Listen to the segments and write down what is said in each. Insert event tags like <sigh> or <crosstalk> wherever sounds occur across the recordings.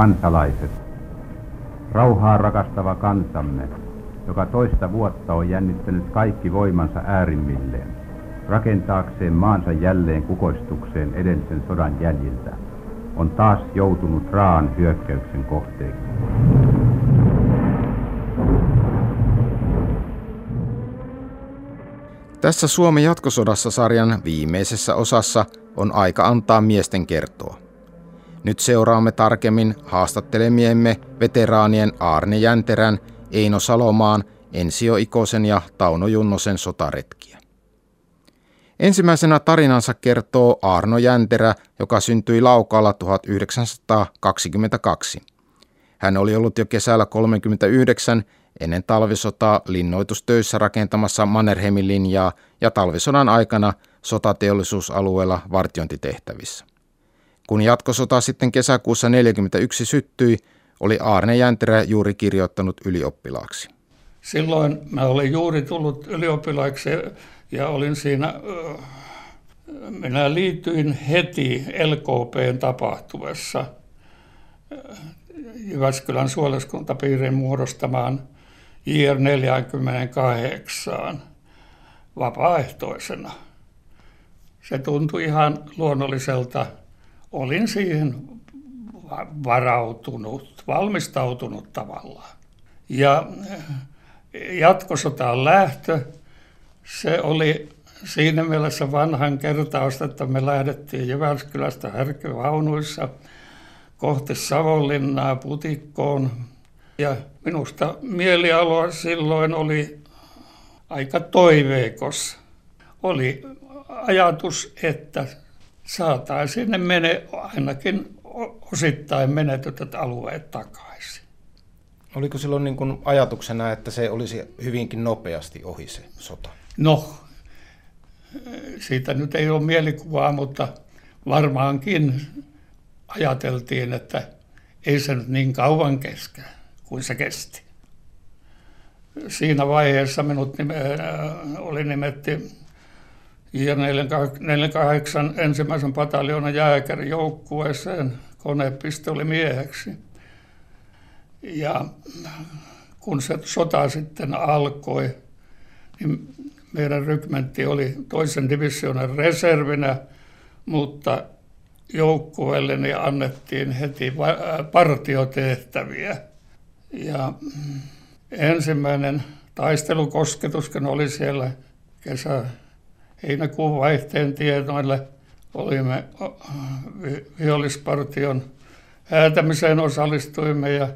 Kansalaiset, rauhaa rakastava kansamme, joka toista vuotta on jännittänyt kaikki voimansa äärimmilleen, rakentaakseen maansa jälleen kukoistukseen edellisen sodan jäljiltä, on taas joutunut raan hyökkäyksen kohteeksi. Tässä Suomen jatkosodassa sarjan viimeisessä osassa on aika antaa miesten kertoa. Nyt seuraamme tarkemmin haastattelemiemme veteraanien Arne Jänterän, Eino Salomaan, Ensio Ikosen ja Tauno Junnosen sotaretkiä. Ensimmäisenä tarinansa kertoo Arno Jänterä, joka syntyi Laukaalla 1922. Hän oli ollut jo kesällä 39 ennen talvisotaa linnoitustöissä rakentamassa Mannerheimin linjaa ja talvisodan aikana sotateollisuusalueella vartiointitehtävissä. Kun jatkosota sitten kesäkuussa 1941 syttyi, oli Aarne Jänterä juuri kirjoittanut ylioppilaaksi. Silloin mä olin juuri tullut ylioppilaaksi ja olin siinä, minä liityin heti LKPn tapahtuessa Jyväskylän suoleskuntapiirin muodostamaan IR 48 vapaaehtoisena. Se tuntui ihan luonnolliselta. Olin siihen varautunut, valmistautunut tavallaan. Ja jatkosotaan lähtö, se oli siinä mielessä vanhan kertausta, että me lähdettiin Jyväskylästä härkövaunuissa kohti Savonlinnaa putikkoon. Ja minusta mielialoa silloin oli aika toiveikos. Oli ajatus, että saataisiin ne mene ainakin osittain menetetyt alueet takaisin. Oliko silloin niin kuin ajatuksena, että se olisi hyvinkin nopeasti ohi se sota? No, siitä nyt ei ole mielikuvaa, mutta varmaankin ajateltiin, että ei se nyt niin kauan kestä kuin se kesti. Siinä vaiheessa minut nime, oli nimetty IR-48 ensimmäisen pataljoonan jääkärijoukkueeseen konepistolimieheksi. Ja kun se sota sitten alkoi, niin meidän rykmentti oli toisen divisioonan reservinä, mutta joukkueelle niin annettiin heti partiotehtäviä. Ja ensimmäinen taistelukosketus, kun oli siellä kesä heinäkuun vaihteen tienoille, olimme vihollispartion häätämiseen osallistuimme ja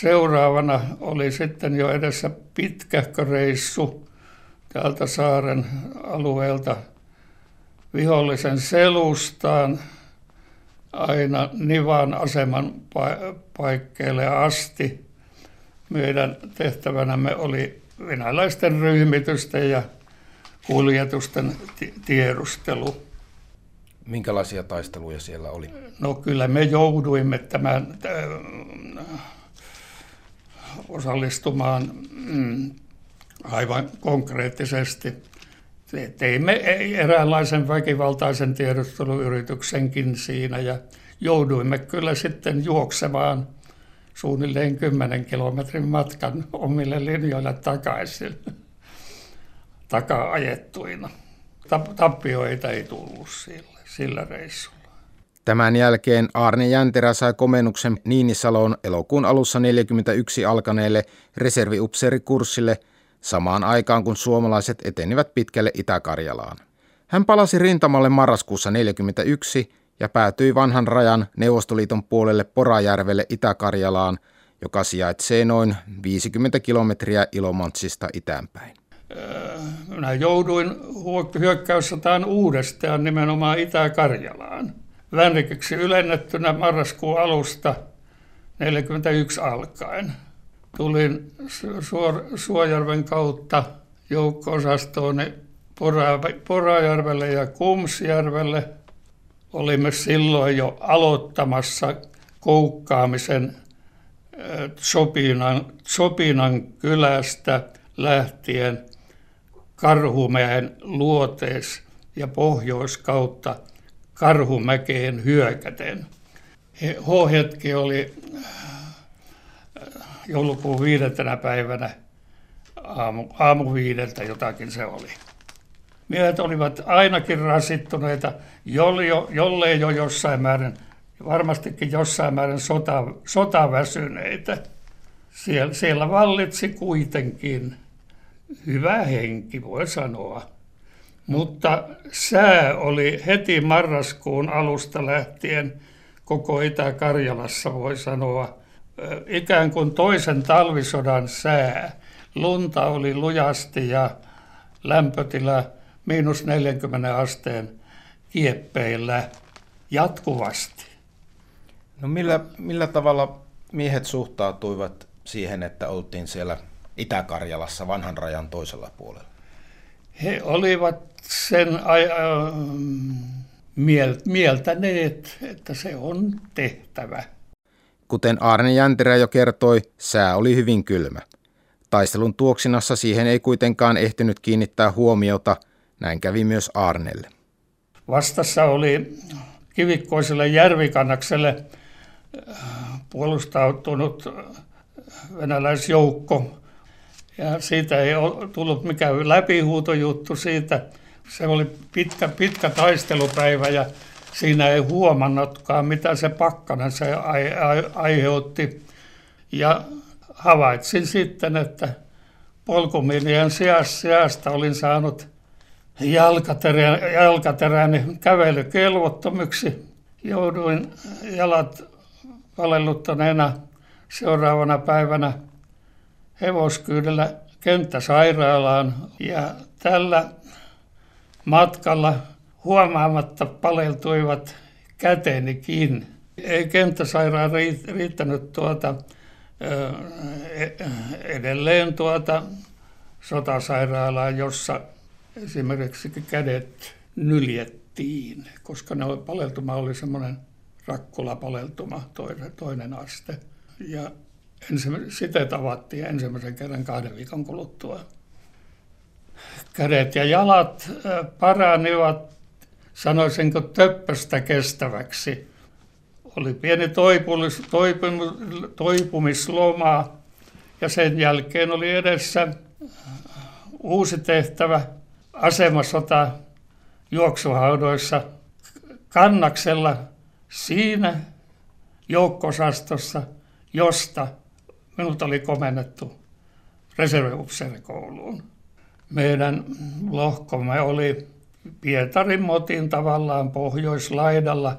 seuraavana oli sitten jo edessä pitkähkö reissu täältä saaren alueelta vihollisen selustaan aina Nivan aseman paikkeille asti. Meidän tehtävänämme oli venäläisten ryhmitysten ja kuljetusten tiedustelu. Minkälaisia taisteluja siellä oli? No kyllä me jouduimme tämän osallistumaan mm, aivan konkreettisesti. Teimme eräänlaisen väkivaltaisen tiedusteluyrityksenkin siinä ja jouduimme kyllä sitten juoksemaan suunnilleen 10 kilometrin matkan omille linjoille takaisin takaa ajettuina. Tappioita ei tullut sillä, sillä reissulla. Tämän jälkeen Arne Jänterä sai komennuksen Niinisaloon elokuun alussa 41 alkaneelle reserviupseerikurssille samaan aikaan kun suomalaiset etenivät pitkälle Itä-Karjalaan. Hän palasi rintamalle marraskuussa 41 ja päätyi vanhan rajan Neuvostoliiton puolelle Porajärvelle Itä-Karjalaan, joka sijaitsee noin 50 kilometriä Ilomantsista itäänpäin. Minä jouduin hyökkäyssotaan uudestaan nimenomaan Itä-Karjalaan. Vänrikeksi ylennettynä marraskuun alusta 41 alkaen. Tulin Suor- Suojärven kautta joukko-osastoon Pora- Porajärvelle ja Kumsjärvelle. Olimme silloin jo aloittamassa koukkaamisen Sopinan, Sopinan kylästä lähtien Karhumäen luotees ja pohjoiskautta Karhumäkeen hyökäten. H-hetki oli joulukuun viidentenä päivänä aamu, aamu viideltä jotakin se oli. Miehet olivat ainakin rasittuneita, jolle jo, jollei jo jossain määrin, varmastikin jossain määrin sota, sotaväsyneitä. Siellä, siellä vallitsi kuitenkin hyvä henki, voi sanoa. Mutta sää oli heti marraskuun alusta lähtien koko Itä-Karjalassa, voi sanoa, ikään kuin toisen talvisodan sää. Lunta oli lujasti ja lämpötila miinus 40 asteen kieppeillä jatkuvasti. No millä, millä tavalla miehet suhtautuivat siihen, että oltiin siellä Itä-Karjalassa vanhan rajan toisella puolella? He olivat sen äh, mieltäneet, että se on tehtävä. Kuten Arne Jänterä jo kertoi, sää oli hyvin kylmä. Taistelun tuoksinassa siihen ei kuitenkaan ehtinyt kiinnittää huomiota, näin kävi myös Arnelle. Vastassa oli kivikkoiselle järvikannakselle äh, puolustautunut venäläisjoukko. Ja siitä ei tullut mikään läpihuutojuttu siitä. Se oli pitkä, pitkä taistelupäivä ja siinä ei huomannutkaan, mitä se pakkana se aiheutti. Ja havaitsin sitten, että polkumilien sijasta olin saanut jalkaterä, jalkateräni kävelykelvottomiksi. Jouduin jalat valelluttaneena seuraavana päivänä hevoskyydellä kenttäsairaalaan ja tällä matkalla huomaamatta paleltuivat käteenikin. Ei kenttäsairaan riittänyt tuota, e-, edelleen tuota sotasairaalaa, jossa esimerkiksi kädet nyljettiin, koska ne paleltuma oli semmoinen rakkulapaleltuma, toinen, toinen aste. Ja sitä tavattiin ensimmäisen kerran kahden viikon kuluttua. Kädet ja jalat paranivat, sanoisinko töppöstä kestäväksi. Oli pieni toipumis, toipumis, toipumisloma ja sen jälkeen oli edessä uusi tehtävä asemasota juoksuhaudoissa kannaksella siinä joukkosastossa, josta minut oli komennettu reserviupseerikouluun. Meidän lohkomme oli Pietarin motin tavallaan pohjoislaidalla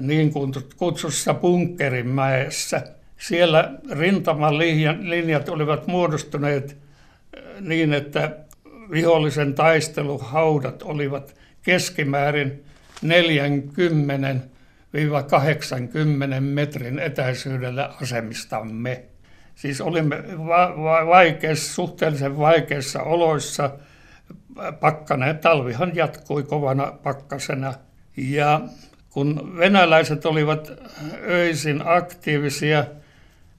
niin kuin kutsussa Bunkkerinmäessä. Siellä rintaman linjat olivat muodostuneet niin, että vihollisen taisteluhaudat olivat keskimäärin 40 80 metrin etäisyydellä asemistamme. Siis olimme va- va- vaikeissa, suhteellisen vaikeissa oloissa. Pakkane, talvihan jatkui kovana pakkasena. Ja kun venäläiset olivat öisin aktiivisia,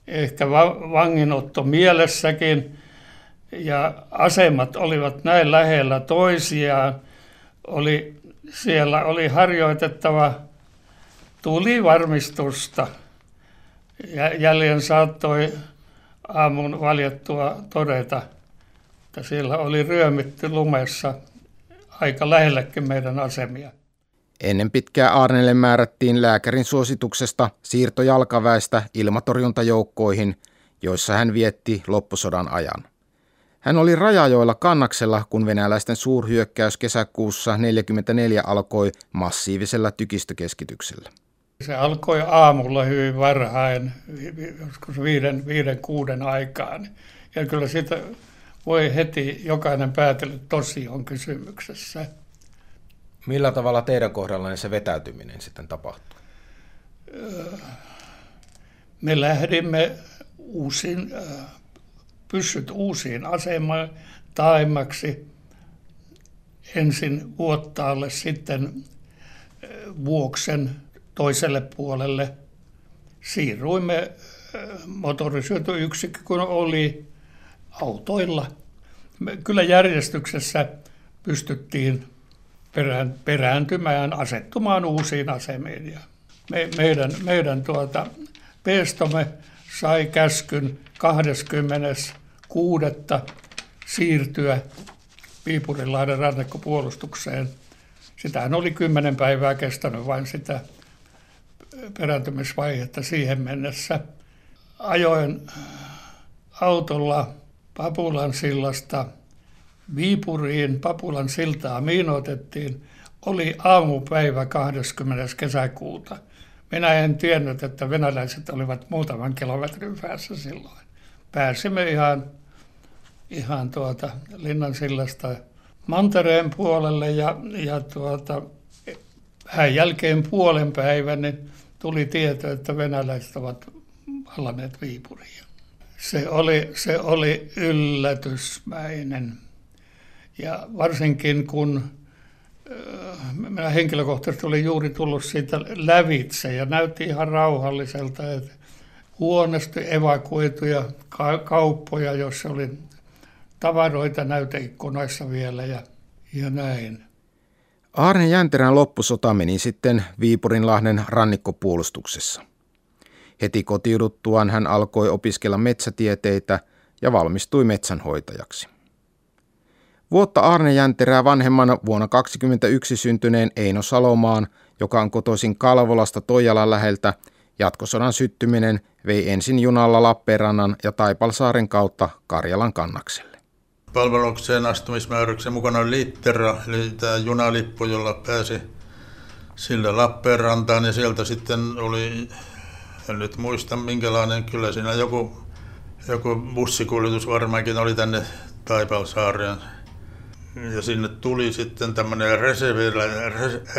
ehkä va- vanginotto mielessäkin, ja asemat olivat näin lähellä toisiaan, oli, siellä oli harjoitettava tulivarmistusta. Ja jäljen saattoi aamun valjettua todeta, että siellä oli ryömitty lumessa aika lähelläkin meidän asemia. Ennen pitkää Arnelle määrättiin lääkärin suosituksesta siirto jalkaväestä ilmatorjuntajoukkoihin, joissa hän vietti loppusodan ajan. Hän oli Rajajoilla kannaksella, kun venäläisten suurhyökkäys kesäkuussa 1944 alkoi massiivisella tykistökeskityksellä. Se alkoi aamulla hyvin varhain, joskus viiden, viiden kuuden aikaan. Ja kyllä sitä voi heti jokainen päätellä, että tosi on kysymyksessä. Millä tavalla teidän kohdallanne se vetäytyminen sitten tapahtui? Me lähdimme uusin, pyssyt uusiin asemaan taimaksi ensin Vuottaalle, sitten Vuoksen toiselle puolelle. Siirruimme motorisoitu yksikkö, kun oli autoilla. Me kyllä järjestyksessä pystyttiin perään, perääntymään, asettumaan uusiin asemiin. Ja me, meidän, meidän tuota, peestomme sai käskyn 26. siirtyä Viipurinlahden rannekkopuolustukseen. Sitähän oli kymmenen päivää kestänyt vain sitä perääntymisvaihetta siihen mennessä. Ajoin autolla Papulan sillasta Viipuriin, Papulan siltaa miinoitettiin, oli aamupäivä 20. kesäkuuta. Minä en tiennyt, että venäläiset olivat muutaman kilometrin päässä silloin. Pääsimme ihan, ihan tuota Linnan sillasta Mantereen puolelle ja, ja tuota, hän jälkeen puolen päivän niin tuli tieto, että venäläiset ovat vallanneet Viipuria. Se oli, se oli yllätysmäinen. Ja varsinkin kun minä henkilökohtaisesti olin juuri tullut siitä lävitse ja näytti ihan rauhalliselta, että huonosti evakuoituja kauppoja, joissa oli tavaroita näyteikkunoissa vielä ja, ja näin. Arne Jänterän loppusota meni sitten Viipurinlahden rannikkopuolustuksessa. Heti kotiuduttuaan hän alkoi opiskella metsätieteitä ja valmistui metsänhoitajaksi. Vuotta Arne Jänterää vanhemmana vuonna 2021 syntyneen Eino Salomaan, joka on kotoisin Kalvolasta Toijalan läheltä, jatkosodan syttyminen vei ensin junalla Lappeenrannan ja Taipalsaaren kautta Karjalan kannakselle. Palvelukseen astumismääräyksen mukana oli littera, eli tämä junalippu, jolla pääsi sillä Lappeenrantaan. Ja sieltä sitten oli, en nyt muista minkälainen, kyllä siinä joku, joku bussikuljetus varmaankin oli tänne Taipalsaareen. Ja sinne tuli sitten tämmöinen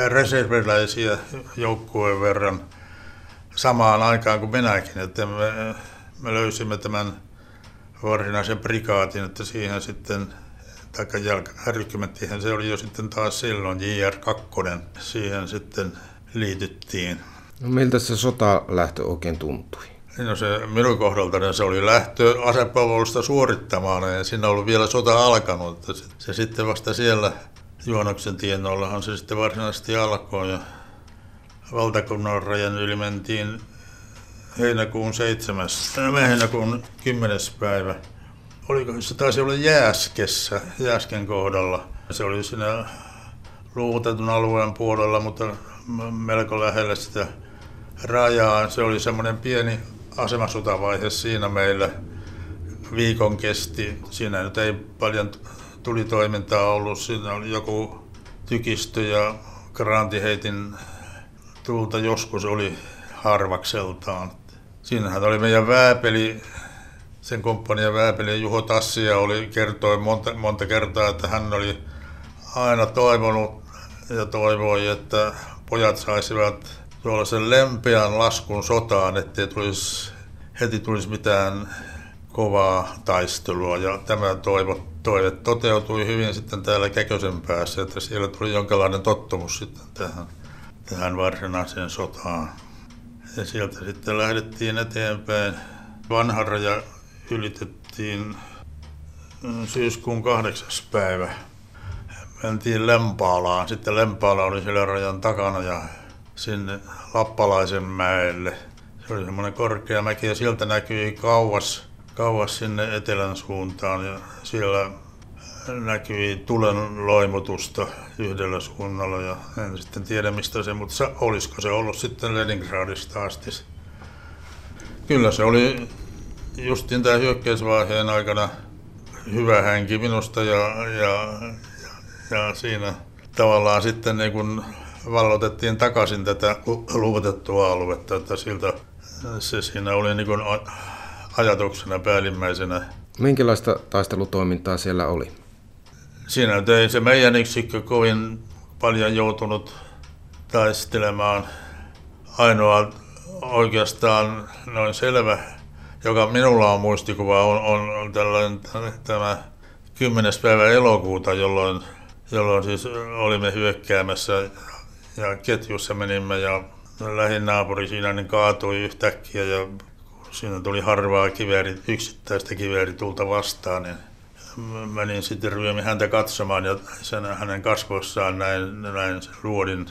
reserviläisiä joukkueen verran samaan aikaan kuin minäkin, että me, me löysimme tämän varsinaisen prikaatin, että siihen sitten, taikka jalkarykkymettihän se oli jo sitten taas silloin, JR2, siihen sitten liityttiin. No miltä se sotalähtö oikein tuntui? No se minun kohdaltani se oli lähtö asepalvelusta suorittamaan ja siinä oli vielä sota alkanut. Että se, se sitten vasta siellä juonoksen tienoillahan se sitten varsinaisesti alkoi ja valtakunnan rajan yli mentiin heinäkuun 7. heinäkuun 10. päivä. Oliko se taisi olla Jääskessä, Jääsken kohdalla. Se oli siinä luutetun alueen puolella, mutta melko lähellä sitä rajaa. Se oli semmoinen pieni asemasotavaihe siinä meillä viikon kesti. Siinä nyt ei paljon tulitoimintaa ollut. Siinä oli joku tykistö ja grantiheitin tulta joskus oli harvakseltaan. Siinähän oli meidän vääpeli, sen komppanian vääpeli Juho Tassia oli, kertoi monta, monta kertaa, että hän oli aina toivonut ja toivoi, että pojat saisivat tuollaisen lempeän laskun sotaan, ettei tulisi, heti tulisi mitään kovaa taistelua. Ja tämä toivo, toive toteutui hyvin sitten täällä Käkösen päässä, että siellä tuli jonkinlainen tottumus sitten tähän, tähän varsinaiseen sotaan. Ja sieltä sitten lähdettiin eteenpäin. Vanha raja ylitettiin mm, syyskuun kahdeksas päivä. Mentiin Lempaalaan. Sitten Lempaala oli siellä rajan takana ja sinne Lappalaisen mäelle. Se oli semmoinen korkea mäki ja sieltä näkyi kauas, kauas sinne etelän suuntaan ja siellä näkyi tulen loimutusta yhdellä suunnalla ja en sitten tiedä mistä se, mutta olisiko se ollut sitten Leningradista asti. Kyllä se oli justin tämä hyökkäysvaiheen aikana hyvä hänki minusta ja, ja, ja, ja siinä tavallaan sitten niin kun vallotettiin takaisin tätä luotettua aluetta, että siltä se siinä oli niin kuin ajatuksena päällimmäisenä. Minkälaista taistelutoimintaa siellä oli? Siinä ei se meidän yksikkö kovin paljon joutunut taistelemaan. Ainoa oikeastaan noin selvä, joka minulla on muistikuva, on, on, tällainen tämä 10. päivä elokuuta, jolloin, jolloin siis olimme hyökkäämässä ja ketjussa menimme ja lähin naapuri siinä niin kaatui yhtäkkiä ja siinä tuli harvaa kivääri, yksittäistä kivääritulta vastaan, niin menin sitten ryömi häntä katsomaan ja sen, hänen kasvoissaan näin, näin luodin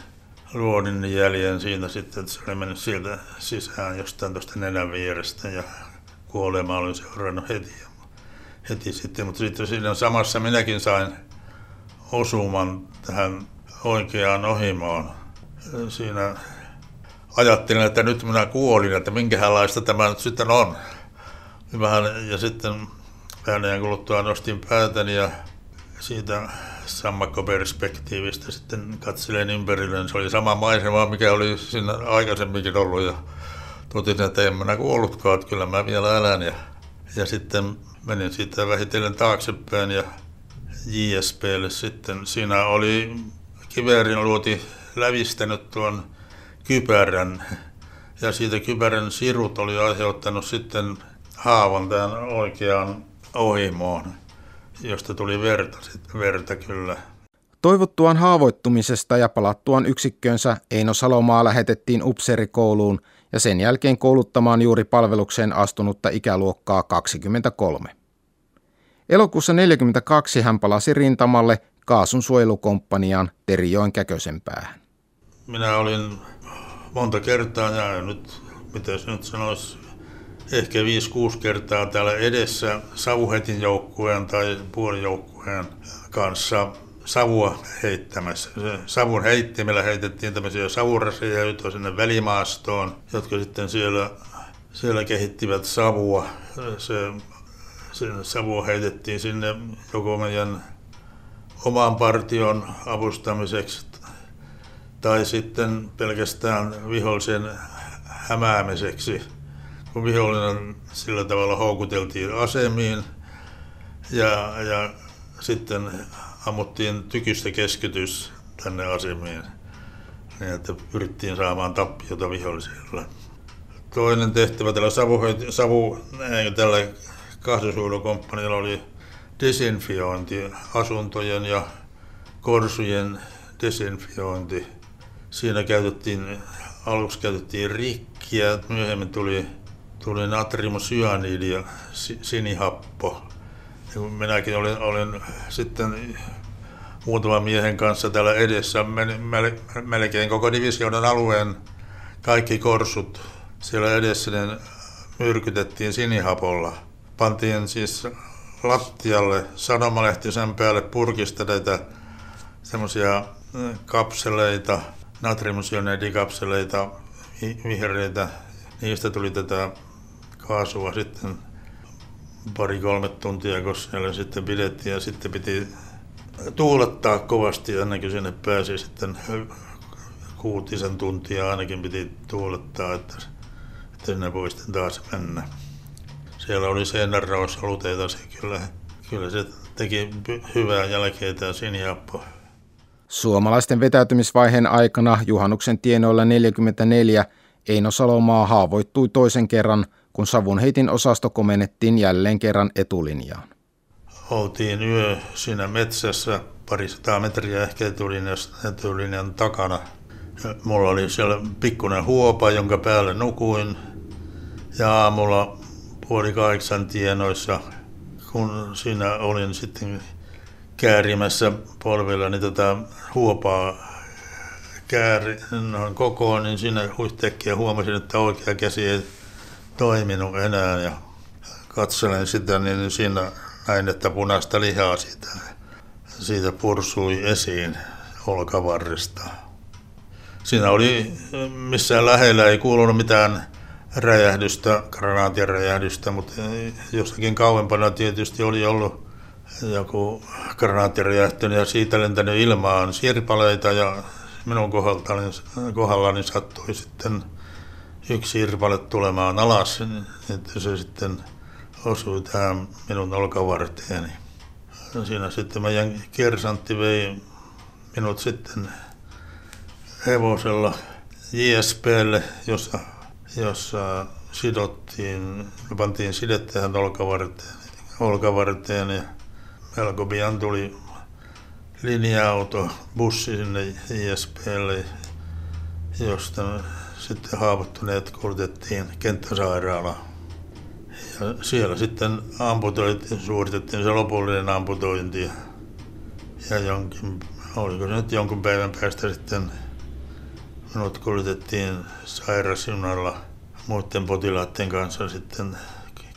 luodin jäljen siinä sitten, että se oli mennyt sieltä sisään jostain tuosta nenän vierestä ja kuolema oli seurannut heti, heti sitten. Mutta sitten siinä samassa minäkin sain osuman tähän oikeaan ohimoon. Siinä ajattelin, että nyt minä kuolin, että minkälaista tämä nyt sitten on. Vähän, ja sitten ajan kuluttua nostin päätäni ja siitä sammakkoperspektiivistä sitten katselen ympärille. Se oli sama maisema, mikä oli siinä aikaisemminkin ollut ja totesin, että en minä kuollutkaan, että kyllä mä vielä elän. Ja, ja sitten menin siitä vähitellen taaksepäin ja JSPlle sitten. Siinä oli kiverin luoti lävistänyt tuon kypärän ja siitä kypärän sirut oli aiheuttanut sitten haavan tähän oikeaan ohimoon, josta tuli verta, verta kyllä. Toivottuaan haavoittumisesta ja palattuaan yksikköönsä Eino Salomaa lähetettiin upseerikouluun ja sen jälkeen kouluttamaan juuri palvelukseen astunutta ikäluokkaa 23. Elokuussa 1942 hän palasi rintamalle Kaasun suojelukomppaniaan Terijoen Käkösen päähän. Minä olin monta kertaa, ja nyt, mitä se nyt sanoisi, ehkä 5-6 kertaa täällä edessä savuhetin joukkueen tai puolijoukkueen kanssa savua heittämässä. Savun heittimellä heitettiin tämmöisiä savuraseja, joita sinne välimaastoon, jotka sitten siellä, siellä kehittivät savua. Se, se savua heitettiin sinne joko meidän oman partion avustamiseksi tai sitten pelkästään vihollisen hämäämiseksi, kun vihollinen sillä tavalla houkuteltiin asemiin ja, ja sitten ammuttiin tykystä keskitys tänne asemiin, niin että pyrittiin saamaan tappiota vihollisilla. Toinen tehtävä tällä savu, savu tällä kahdisuudukomppanialla oli desinfiointi, asuntojen ja korsujen desinfiointi. Siinä käytettiin, aluksi käytettiin rikkiä, myöhemmin tuli, tuli natriumsyanidi ja sinihappo. Minäkin olin, olin sitten muutaman miehen kanssa täällä edessä, melkein koko divisioonan alueen kaikki korsut siellä edessä, niin myrkytettiin sinihapolla. Pantiin siis lattialle sanomalehti päälle purkista näitä semmoisia kapseleita, natriumsyoneidikapseleita, vihreitä. Niistä tuli tätä kaasua sitten pari-kolme tuntia, kun siellä sitten pidettiin ja sitten piti tuulettaa kovasti ennen kuin sinne pääsi sitten kuutisen tuntia ainakin piti tuulettaa, että, että sinne voi sitten taas mennä siellä oli seinänraosaluteita, se kyllä, kyllä se teki hyvää jälkeä tämä Sinjappo. Suomalaisten vetäytymisvaiheen aikana juhannuksen tienoilla 44 Eino Salomaa haavoittui toisen kerran, kun savunheitin osasto komennettiin jälleen kerran etulinjaan. Oltiin yö siinä metsässä parisataa metriä ehkä etulinjan takana. Mulla oli siellä pikkuinen huopa, jonka päälle nukuin. Ja aamulla puoli kahdeksan tienoissa, kun siinä olin sitten käärimässä polvilla niin tota huopaa kääri noin kokoon, niin siinä yhtäkkiä huomasin, että oikea käsi ei toiminut enää ja katselen sitä, niin siinä näin, että punaista lihaa siitä, siitä pursui esiin olkavarrista. Siinä oli missään lähellä ei kuulunut mitään räjähdystä, granaatin räjähdystä, mutta jossakin kauempana tietysti oli ollut joku granaatti räjähtynyt ja siitä lentänyt ilmaan sirpaleita ja minun kohdallani, kohdallani sattui sitten yksi sirpale tulemaan alas, että se sitten osui tähän minun olkavarteeni. Siinä sitten meidän kersantti vei minut sitten hevosella JSPlle, jossa jossa sidottiin, pantiin sidet tähän olkavarteen, olkavarteen ja melko pian tuli linja-auto, bussi sinne ISPlle, josta sitten haavoittuneet kuljetettiin kenttäsairaalaan. Ja siellä sitten amputoitiin, suoritettiin se lopullinen amputointi. Ja jonkin, oliko se nyt jonkun päivän päästä sitten minut kuljetettiin sairasjunalla muiden potilaiden kanssa sitten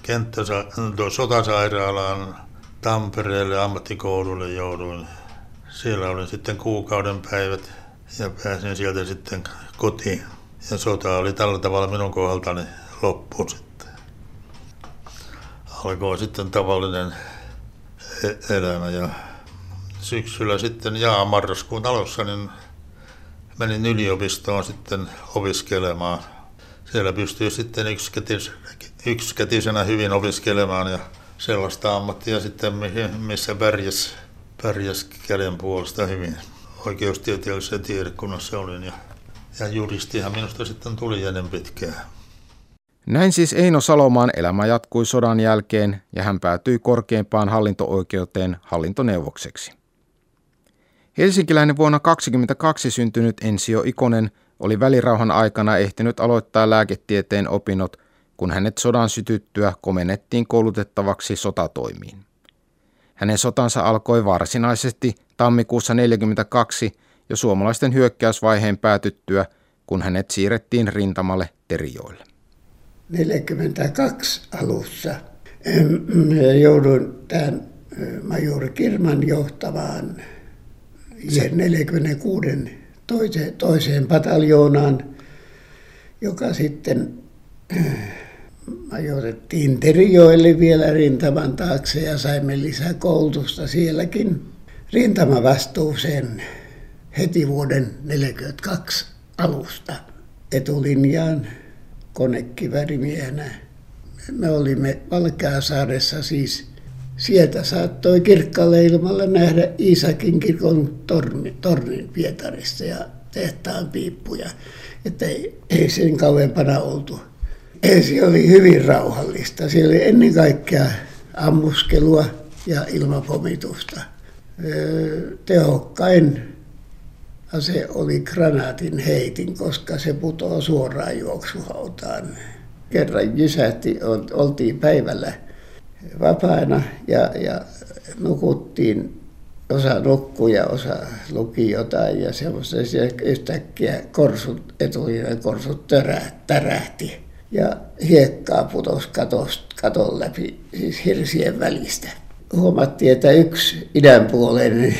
kenttäsa- sotasairaalaan Tampereelle ammattikoululle jouduin. Siellä olin sitten kuukauden päivät ja pääsin sieltä sitten kotiin. Ja sota oli tällä tavalla minun kohdaltani loppu sitten. Alkoi sitten tavallinen e- elämä ja syksyllä sitten ja marraskuun alussa niin menin yliopistoon sitten opiskelemaan. Siellä pystyy sitten yksikätis, yksikätisenä hyvin opiskelemaan ja sellaista ammattia sitten, missä pärjäs, pärjäs käden puolesta hyvin. Oikeustieteellisessä tiedekunnassa olin ja, ja juristihan minusta sitten tuli ennen pitkään. Näin siis Eino Salomaan elämä jatkui sodan jälkeen ja hän päätyi korkeimpaan hallinto-oikeuteen hallintoneuvokseksi. Helsinkiläinen vuonna 1922 syntynyt Ensio Ikonen oli välirauhan aikana ehtinyt aloittaa lääketieteen opinnot, kun hänet sodan sytyttyä komennettiin koulutettavaksi sotatoimiin. Hänen sotansa alkoi varsinaisesti tammikuussa 1942 jo suomalaisten hyökkäysvaiheen päätyttyä, kun hänet siirrettiin rintamalle Terijoille. 42 alussa jouduin tämän majori Kirman johtamaan 46 toiseen, toiseen pataljoonaan, joka sitten majoitettiin Terijoelle vielä rintaman taakse ja saimme lisää koulutusta sielläkin rintamavastuuseen heti vuoden 1942 alusta etulinjaan konekivärimiehenä. Me olimme Valkeasaaressa siis Sieltä saattoi kirkkaalle ilmalla nähdä Iisakin kirkon torni, tornin Pietarista ja tehtaan piippuja. Että ei, ei sen kauempana oltu. Se oli hyvin rauhallista. Siellä oli ennen kaikkea ammuskelua ja ilmapomitusta. Tehokkain ase oli granaatin heitin, koska se putoaa suoraan juoksuhautaan. Kerran jysähti, oltiin päivällä vapaana ja, ja nukuttiin. Osa nukkui ja osa luki jotain ja semmoista yhtäkkiä korsut, etuinen korsut tärähti ja hiekkaa putosi katost, katon läpi, siis hirsien välistä. Huomattiin, että yksi idänpuoleinen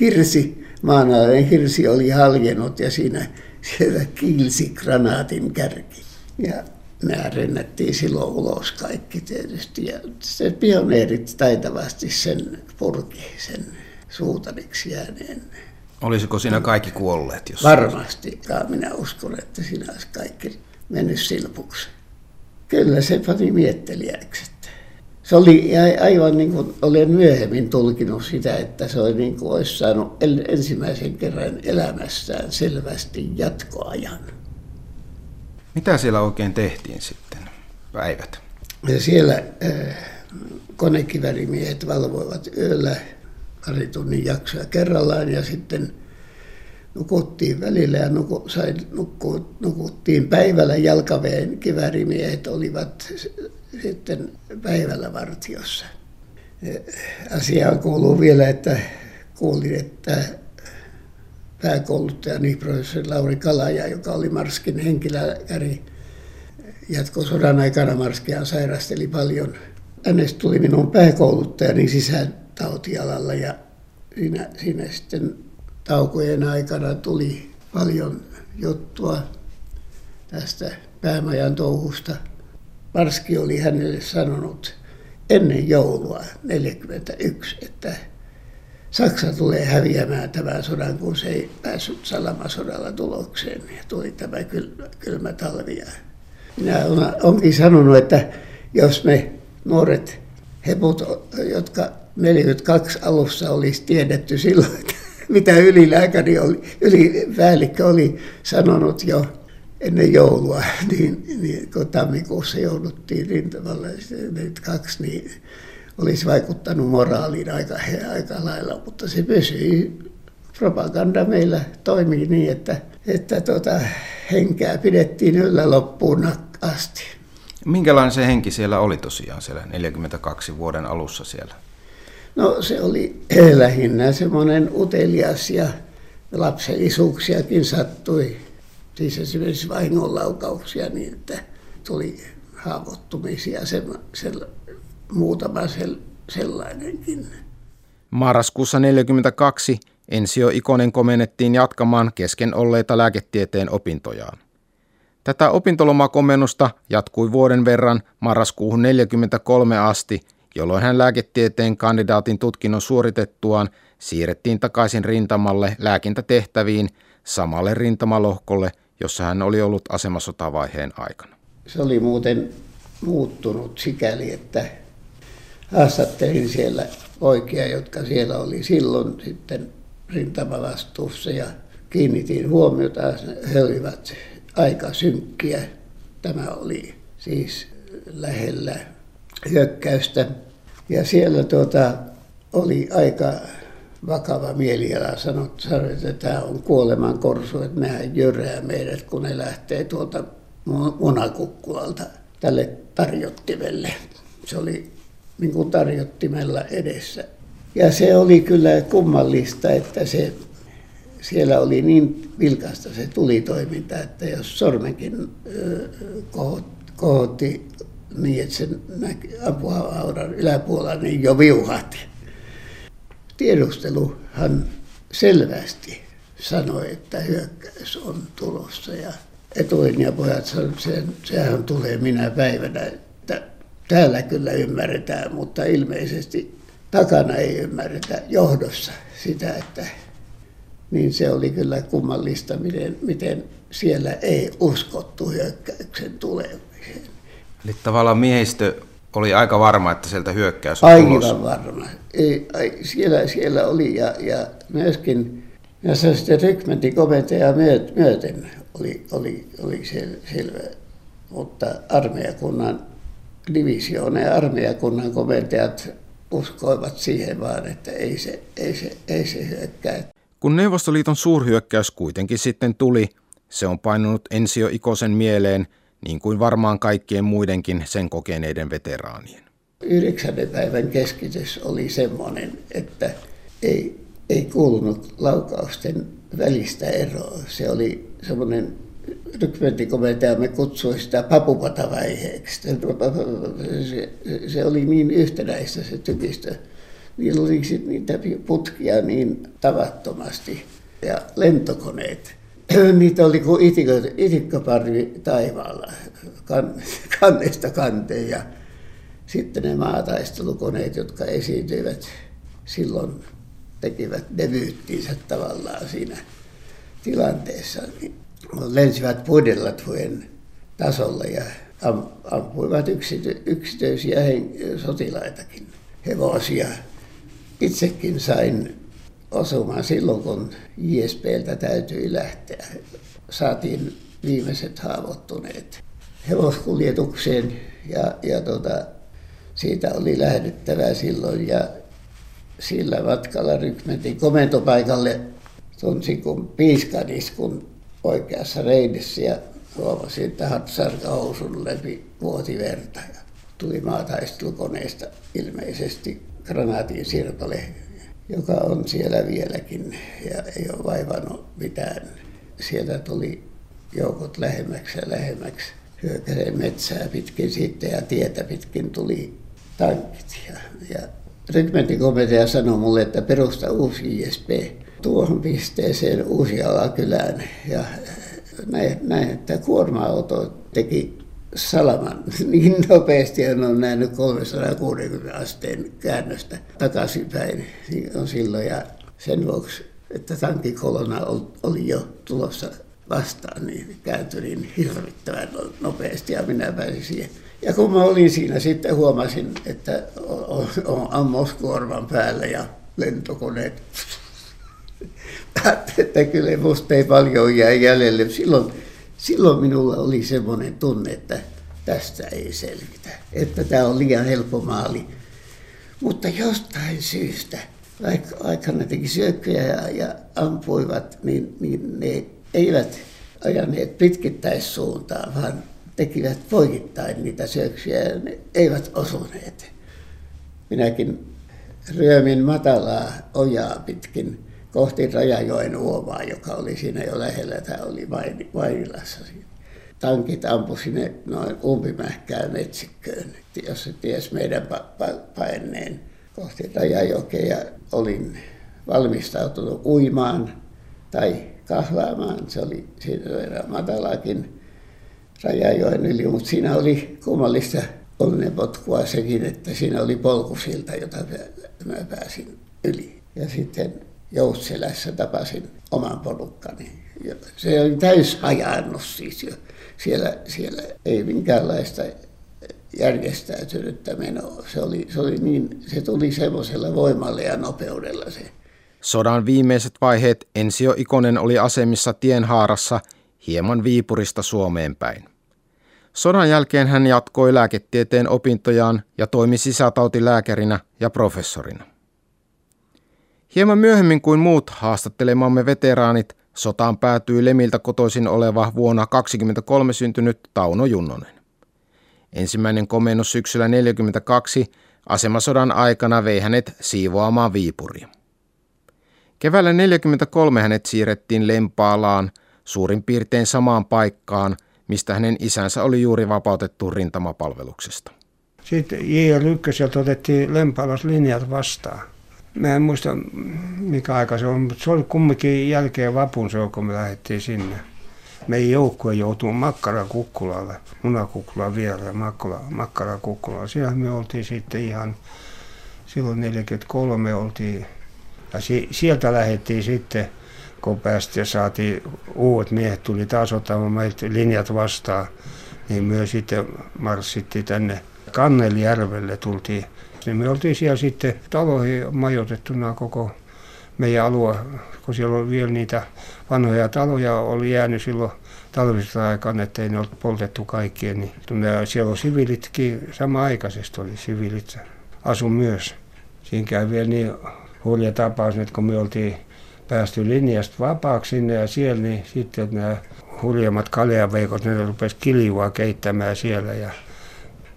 hirsi, maanalainen hirsi oli haljennut ja siinä <laughs> siellä kiilsi granaatin kärki. Ja nämä rennettiin silloin ulos kaikki tietysti. Ja se pioneerit taitavasti sen purki, sen suutariksi jääneen. Olisiko siinä kaikki kuolleet? Jos Varmasti. Minä uskon, että siinä olisi kaikki mennyt silpuksi. Kyllä se pani miettelijäksi. Se oli aivan niin kuin olen myöhemmin tulkinut sitä, että se oli niin kuin olisi saanut ensimmäisen kerran elämässään selvästi jatkoajan. Mitä siellä oikein tehtiin sitten päivät? Ja siellä äh, konekivärimiehet valvoivat yöllä pari tunnin jaksoja kerrallaan ja sitten nukuttiin välillä ja nuku, sai, nukku, nukuttiin päivällä jalkaveen kivärimiehet olivat sitten päivällä vartiossa. Asiaan kuuluu vielä, että kuulin, että pääkouluttajani professori Lauri Kalaja, joka oli Marskin henkilääkäri. Jatkosodan aikana Marskia sairasteli paljon. Hänestä tuli minun pääkouluttajani sisään tautialalla ja siinä, siinä sitten taukojen aikana tuli paljon juttua tästä päämajan touhusta. Marski oli hänelle sanonut ennen joulua 1941, että Saksa tulee häviämään tämän sodan, kun se ei päässyt salamasodalla tulokseen. Ja tuli tämä kylmä, kylmä talvi. Minä onkin sanonut, että jos me nuoret heput, jotka 42 alussa olisi tiedetty silloin, <laughs> mitä ylilääkäri oli, ylipäällikkö oli sanonut jo ennen joulua, <laughs> niin, niin kun tammikuussa jouduttiin rintamalle kaksi, niin olisi vaikuttanut moraaliin aika, aika lailla, mutta se pysyi. Propaganda meillä toimii niin, että, että tota, henkeä pidettiin yllä loppuun asti. Minkälainen se henki siellä oli tosiaan siellä 42 vuoden alussa siellä? No se oli <clears throat> lähinnä semmoinen utelias ja lapsellisuuksiakin sattui. Siis esimerkiksi vahingonlaukauksia niin, että tuli haavoittumisia, se, se, muutama sel, sellainenkin. Marraskuussa 1942 Ensio Ikonen komennettiin jatkamaan kesken olleita lääketieteen opintojaan. Tätä opintolomakomennusta jatkui vuoden verran marraskuuhun 43 asti, jolloin hän lääketieteen kandidaatin tutkinnon suoritettuaan siirrettiin takaisin rintamalle lääkintätehtäviin samalle rintamalohkolle, jossa hän oli ollut asemasotavaiheen aikana. Se oli muuten muuttunut sikäli, että haastattelin siellä poikia, jotka siellä oli silloin sitten rintamavastuussa ja kiinnitin huomiota, he olivat aika synkkiä. Tämä oli siis lähellä hyökkäystä. Ja siellä tuota, oli aika vakava mieliala. Sanot, että tämä on kuoleman korsu, että nehän jyrää meidät, kun ne lähtee tuolta munakukkulalta tälle tarjottimelle. Se oli niin kuin tarjottimella edessä. Ja se oli kyllä kummallista, että se, siellä oli niin vilkasta se tulitoiminta, että jos sormenkin kohotti niin, että se näki ampuhaudan yläpuolella, niin jo viuhahti. Tiedusteluhan selvästi sanoi, että hyökkäys on tulossa ja ja pojat sanoivat, että sehän tulee minä päivänä, että täällä kyllä ymmärretään, mutta ilmeisesti takana ei ymmärretä johdossa sitä, että niin se oli kyllä kummallista, miten, miten siellä ei uskottu hyökkäyksen tulemiseen. Eli tavallaan miehistö oli aika varma, että sieltä hyökkäys on Aivan tulossa. varma. Ei, ai, siellä, siellä oli ja, ja myöskin ja se sitten rykmentin komentaja myöten oli, oli, oli sel, selvä. Mutta armeijakunnan divisioon ja armeijakunnan komentajat uskoivat siihen vaan, että ei se, ei se, ei se hyökkää. Kun Neuvostoliiton suurhyökkäys kuitenkin sitten tuli, se on painunut Ensio Ikosen mieleen, niin kuin varmaan kaikkien muidenkin sen kokeneiden veteraanien. Yhdeksännen päivän keskitys oli semmoinen, että ei, ei kuulunut laukausten välistä eroa. Se oli semmoinen me kutsui sitä papupatavaiheeksi. Se, se oli niin yhtenäistä se tykistö. Niillä oli niitä putkia niin tavattomasti. Ja lentokoneet. <clears throat> Niitä oli kuin itikkaparvi taivaalla, kan, <laughs> kannesta kanteen. Ja sitten ne maataistelukoneet, jotka esiintyivät silloin, tekivät debyyttinsä tavallaan siinä tilanteessa. Niin lensivät puidellatuen tasolle ja ampuivat yksity, yksityisiä hen- sotilaitakin, hevosia. Itsekin sain osumaan silloin, kun JSPltä täytyi lähteä. Saatiin viimeiset haavoittuneet hevoskuljetukseen ja, ja tota, siitä oli lähdettävä silloin ja sillä matkalla rykmentin komentopaikalle tunsin kun piiskaniskun oikeassa reidissä ja huomasin, että hatsarkahousun läpi vuoti verta. Ja tuli maataistelukoneesta ilmeisesti granaatin sirpale, joka on siellä vieläkin ja ei ole vaivannut mitään. Sieltä tuli joukot lähemmäksi ja lähemmäksi hyökäseen metsää pitkin sitten ja tietä pitkin tuli tankit. Ja, ja rykmentin komitea sanoi mulle, että perusta uusi ISP tuohon pisteeseen Uusialakylään ja näin, näin että kuorma-auto teki salaman <laughs> niin nopeasti, että on nähnyt 360 asteen käännöstä takaisinpäin niin on silloin ja sen vuoksi, että tankikolona oli jo tulossa vastaan, niin kääntyi niin hirvittävän nopeasti ja minä pääsin siihen. Ja kun mä olin siinä, sitten huomasin, että on, on ammoskuorman päällä ja lentokoneet <laughs> että kyllä musta ei paljon jää jäljelle. Silloin, silloin minulla oli semmoinen tunne, että tästä ei selvitä, että tämä on liian helppo maali. Mutta jostain syystä, vaikka, ne teki syökköjä ja, ja ampuivat, niin, niin ne eivät ajaneet pitkittäissuuntaan, vaan tekivät poikittain niitä syöksyjä ja ne eivät osuneet. Minäkin ryömin matalaa ojaa pitkin kohti Rajajoen uomaa, joka oli siinä jo lähellä, tämä oli Vainilassa. Tankit ampu sinne noin umpimähkään metsikköön, jos se ties meidän pa- pa- paineen kohti Rajajokea. Ja olin valmistautunut uimaan tai kahlaamaan. Se oli siinä verran matalakin Rajajoen yli, mutta siinä oli kummallista onnenpotkua sekin, että siinä oli polkusilta, jota mä pääsin yli. Ja sitten Joutselässä tapasin oman porukkani. Se oli täys hajannus siis jo. Siellä, siellä ei minkäänlaista järjestäytynyttä menoa. Se, oli, se, oli niin, se tuli semmoisella voimalla ja nopeudella se. Sodan viimeiset vaiheet Ensio Ikonen oli asemissa tienhaarassa hieman Viipurista Suomeen päin. Sodan jälkeen hän jatkoi lääketieteen opintojaan ja toimi sisätautilääkärinä ja professorina. Hieman myöhemmin kuin muut haastattelemamme veteraanit, sotaan päätyi Lemiltä kotoisin oleva vuonna 23 syntynyt Tauno Junnonen. Ensimmäinen komennus syksyllä 1942 asemasodan aikana vei hänet siivoamaan Viipuria. Keväällä 1943 hänet siirrettiin Lempaalaan suurin piirtein samaan paikkaan, mistä hänen isänsä oli juuri vapautettu rintamapalveluksesta. Sitten JL1 otettiin Lempaalas linjat vastaan. Mä en muista mikä aika se on, mutta se oli kumminkin jälkeen vapun se kun me lähdettiin sinne. Meidän joukkue joutui Makkarakukkulalle, munakukkula vielä, makkara, Makkarakukkulalle. Siellä me oltiin sitten ihan, silloin 43 oltiin, ja si, sieltä lähdettiin sitten, kun päästiin ja saatiin, uudet miehet tuli taas ottamaan linjat vastaan, niin me sitten marssittiin tänne Kannelijärvelle tultiin niin me oltiin siellä sitten taloihin majoitettuna koko meidän alue, kun siellä oli vielä niitä vanhoja taloja oli jäänyt silloin talvisesta aikana, ettei ne ollut poltettu kaikkien, niin siellä on siviilitkin, sama-aikaisesti oli siviilit asu myös. Siinä käy vielä niin hurja tapaus, että kun me oltiin päästy linjasta vapaaksi sinne ja siellä, niin sitten nämä hurjemmat kaljaveikot, ne rupesivat kiljua keittämään siellä ja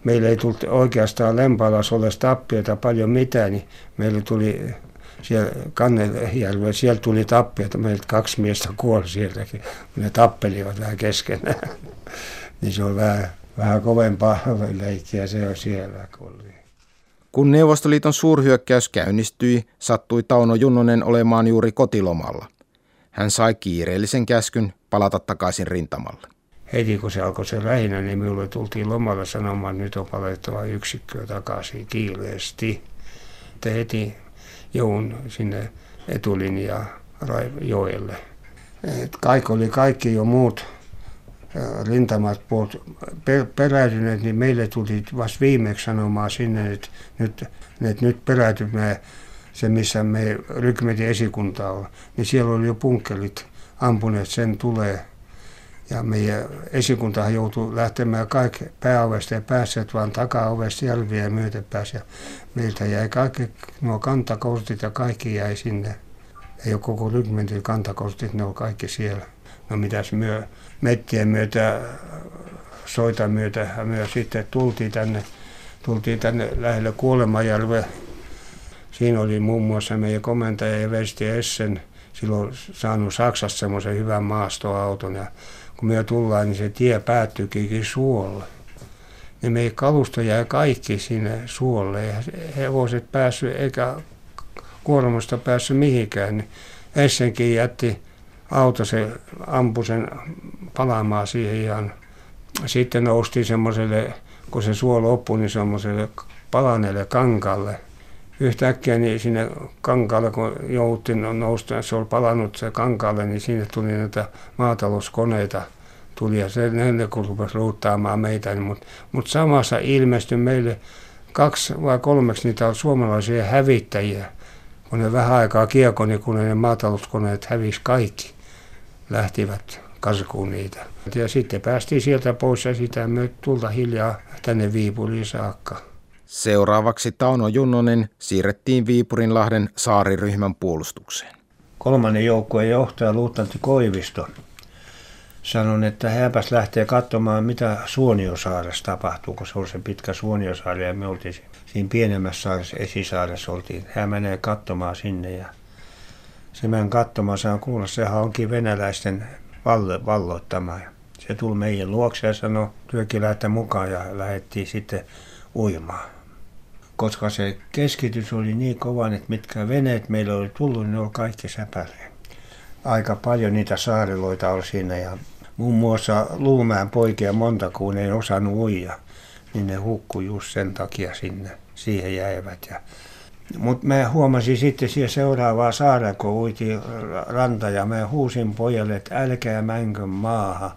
meillä ei tullut oikeastaan Lempalassa ole tappiota paljon mitään, niin meillä tuli siellä Kannejärvellä, siellä tuli tappiota, meiltä kaksi miestä kuoli sieltäkin, ne tappelivat vähän keskenään. <laughs> niin se on vähän, vähän kovempaa leikkiä se on siellä. Kun Neuvostoliiton suurhyökkäys käynnistyi, sattui Tauno Junnonen olemaan juuri kotilomalla. Hän sai kiireellisen käskyn palata takaisin rintamalle heti kun se alkoi se rähinä, niin minulle tultiin lomalla sanomaan, että nyt on palettava yksikköä takaisin kiireesti. Että heti joun sinne etulinjaan joelle. Et kaikki oli kaikki jo muut rintamat puolet peräytyneet, niin meille tuli vasta viimeksi sanomaan sinne, että nyt, että nyt peräytymme se, missä me rykmetin esikunta on. Niin siellä oli jo punkkelit ampuneet, sen tulee ja meidän esikuntahan joutui lähtemään kaikki pääovesta ja päässeet vaan takaovesta jälviä myöten pääsi. Ja meiltä jäi kaikki nuo kantakortit ja kaikki jäi sinne. Ei ole koko rykmentin kantakortit, ne on kaikki siellä. No mitäs myö, mettien myötä, soita myötä ja myö sitten tultiin tänne, tultiin tänne lähelle Kuolemajärve. Siinä oli muun muassa meidän komentaja Eversti Essen, silloin saanut Saksassa semmoisen hyvän maastoauton ja kun me tullaan, niin se tie päättyykin suolle. Niin meidän kalusto jäi kaikki sinne suolle ja hevoset päässyt eikä kuormasta päässyt mihinkään. Niin Essenkin jätti auto, se ampui sen palaamaan siihen ihan. Sitten nousti semmoiselle, kun se suo loppui, niin semmoiselle palaneelle kankalle. Yhtäkkiä niin sinne kankaalle, kun jouttiin nousta, se oli palannut se kankaalle, niin sinne tuli näitä maatalouskoneita tuli ja se ne kun rupesi luuttaamaan meitä, niin, mutta mut samassa ilmestyi meille kaksi vai kolmeksi niitä on suomalaisia hävittäjiä, kun ne vähän aikaa kiekoni, kun ne maatalouskoneet hävisi kaikki, lähtivät kaskuun niitä. Ja sitten päästiin sieltä pois ja sitä me tulta hiljaa tänne Viipuriin saakka. Seuraavaksi Tauno Junnonen siirrettiin Viipurinlahden saariryhmän puolustukseen. Kolmannen joukkueen johtaja Luuttantti Koivisto sanoi, että hänpäs lähtee katsomaan, mitä Suoniosaaressa tapahtuu, kun se on se pitkä Suoniosaari ja me oltiin siinä pienemmässä saaressa, esisaaressa oltiin. Hän menee katsomaan sinne ja Se meni katsomaan, saan kuulla, sehän onkin venäläisten vallo, valloittama. Se tuli meidän luokse ja sanoi, työkin mukaan ja lähdettiin sitten uimaan. Koska se keskitys oli niin kova, että mitkä veneet meillä oli tullut, niin ne oli kaikki säpäleen. Aika paljon niitä saariloita oli siinä ja muun muassa Luumäen poikia monta, kun ei osannut uija, niin ne hukkui just sen takia sinne. Siihen jäivät. Ja mutta mä huomasin sitten siellä seuraavaa saara, kun uiti ranta ja mä huusin pojalle, että älkää mänkö maahan,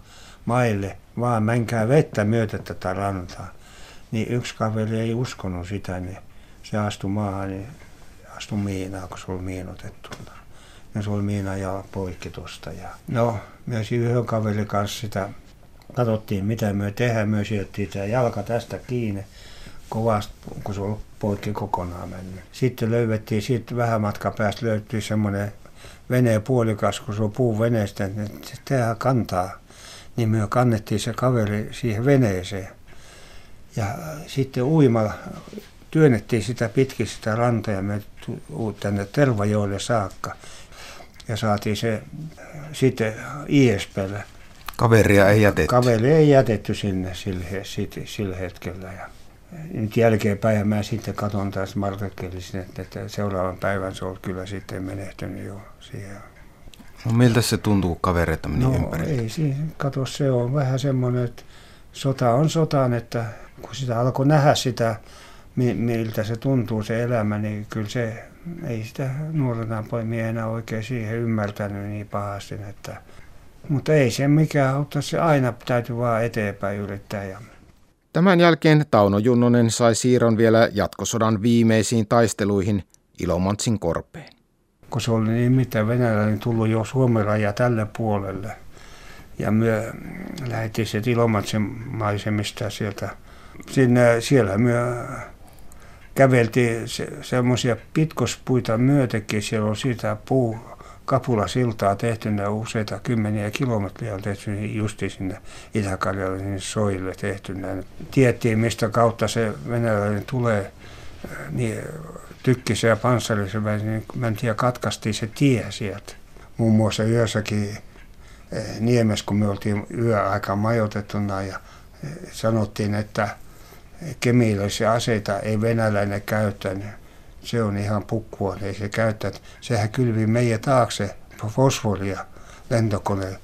maille, vaan menkää vettä myötä tätä rantaa. Niin yksi kaveri ei uskonut sitä, niin se astui maahan, niin astui miinaan, kun se oli miinotettu. Ja se oli miina ja poikki tuosta. Ja no, myös yhden kaverin kanssa sitä katsottiin, mitä me tehdään. Me sijoittiin tämä jalka tästä kiinni kovasti, kun se oli poikki kokonaan mennyt. Sitten löydettiin, sitten vähän matkaa päästä löytyi semmoinen veneen puolikas, kun se on puuveneestä, että tämä kantaa. Niin me kannettiin se kaveri siihen veneeseen. Ja sitten uimalla työnnettiin sitä pitkin sitä rantaa ja me tänne Tervajoelle saakka. Ja saatiin se sitten ISPlle. Kaveria ei jätetty. Kaveri ei jätetty sinne sillä, sillä hetkellä. Ja nyt jälkeenpäin mä sitten katson taas Martekkelisin, että, että seuraavan päivän se on kyllä sitten menehtynyt jo siihen. No miltä se tuntuu, kavereita meni no, ympäri? ei siinä, kato se on vähän semmoinen, että sota on sotaan, että kun sitä alkoi nähdä sitä, miltä se tuntuu se elämä, niin kyllä se ei sitä nuorena miehenä oikein siihen ymmärtänyt niin pahasti, että mutta ei se mikään auttaa, se aina täytyy vaan eteenpäin yrittää ja Tämän jälkeen Tauno Junnonen sai siirron vielä jatkosodan viimeisiin taisteluihin Ilomantsin korpeen. Kun se oli niin mitä venäläinen tullut jo Suomen raja tälle puolelle. Ja me lähdettiin sieltä Ilomantsin maisemista sieltä. Sinne, siellä me käveltiin se, semmoisia pitkospuita myötäkin. Siellä on siitä puu, Kapula-siltaa tehty, useita kymmeniä kilometriä on tehty justi sinne itä sinne soille tehty. Tiettiin, mistä kautta se venäläinen tulee, niin tykkisen ja panssarisen niin mentiin ja katkaistiin se tie sieltä. Muun muassa yössäkin Niemes, kun me oltiin yöaika majoitettuna ja sanottiin, että kemiallisia aseita ei venäläinen käyttänyt se on ihan pukkua, ei se käyttää. Sehän kylvi meidän taakse fosforia lentokone.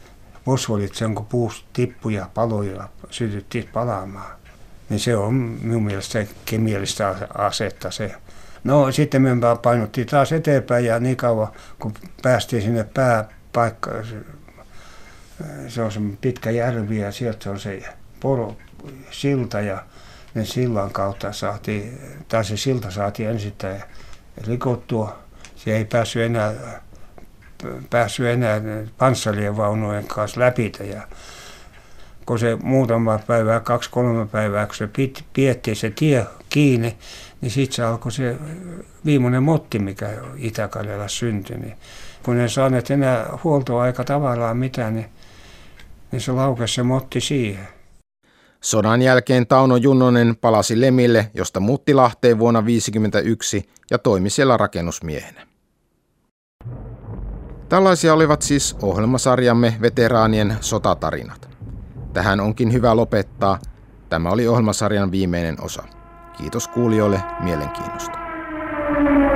Fosforit, sen kun puus tippuja paloja sytyttiin palaamaan. Niin se on minun mielestä kemiallista asetta se. No sitten me painottiin taas eteenpäin ja niin kauan kun päästiin sinne pääpaikkaan, se on se pitkä järvi ja sieltä on se poro, silta ja ne sillan kautta saatiin, tai se silta saatiin ensin rikottua. Se ei päässyt enää, päässyt enää panssarien vaunujen kanssa läpi. Ja kun se muutama päivää, kaksi-kolme päivää, kun se pietti se tie kiinni, niin sitten se alkoi se viimeinen motti, mikä itä syntyi. Niin kun ei saaneet enää huoltoaika tavallaan mitään, niin, niin se laukesi se motti siihen. Sodan jälkeen Tauno Junnonen palasi Lemille, josta muutti Lahteen vuonna 1951 ja toimi siellä rakennusmiehenä. Tällaisia olivat siis ohjelmasarjamme veteraanien sotatarinat. Tähän onkin hyvä lopettaa. Tämä oli ohjelmasarjan viimeinen osa. Kiitos kuulijoille mielenkiinnosta. thank you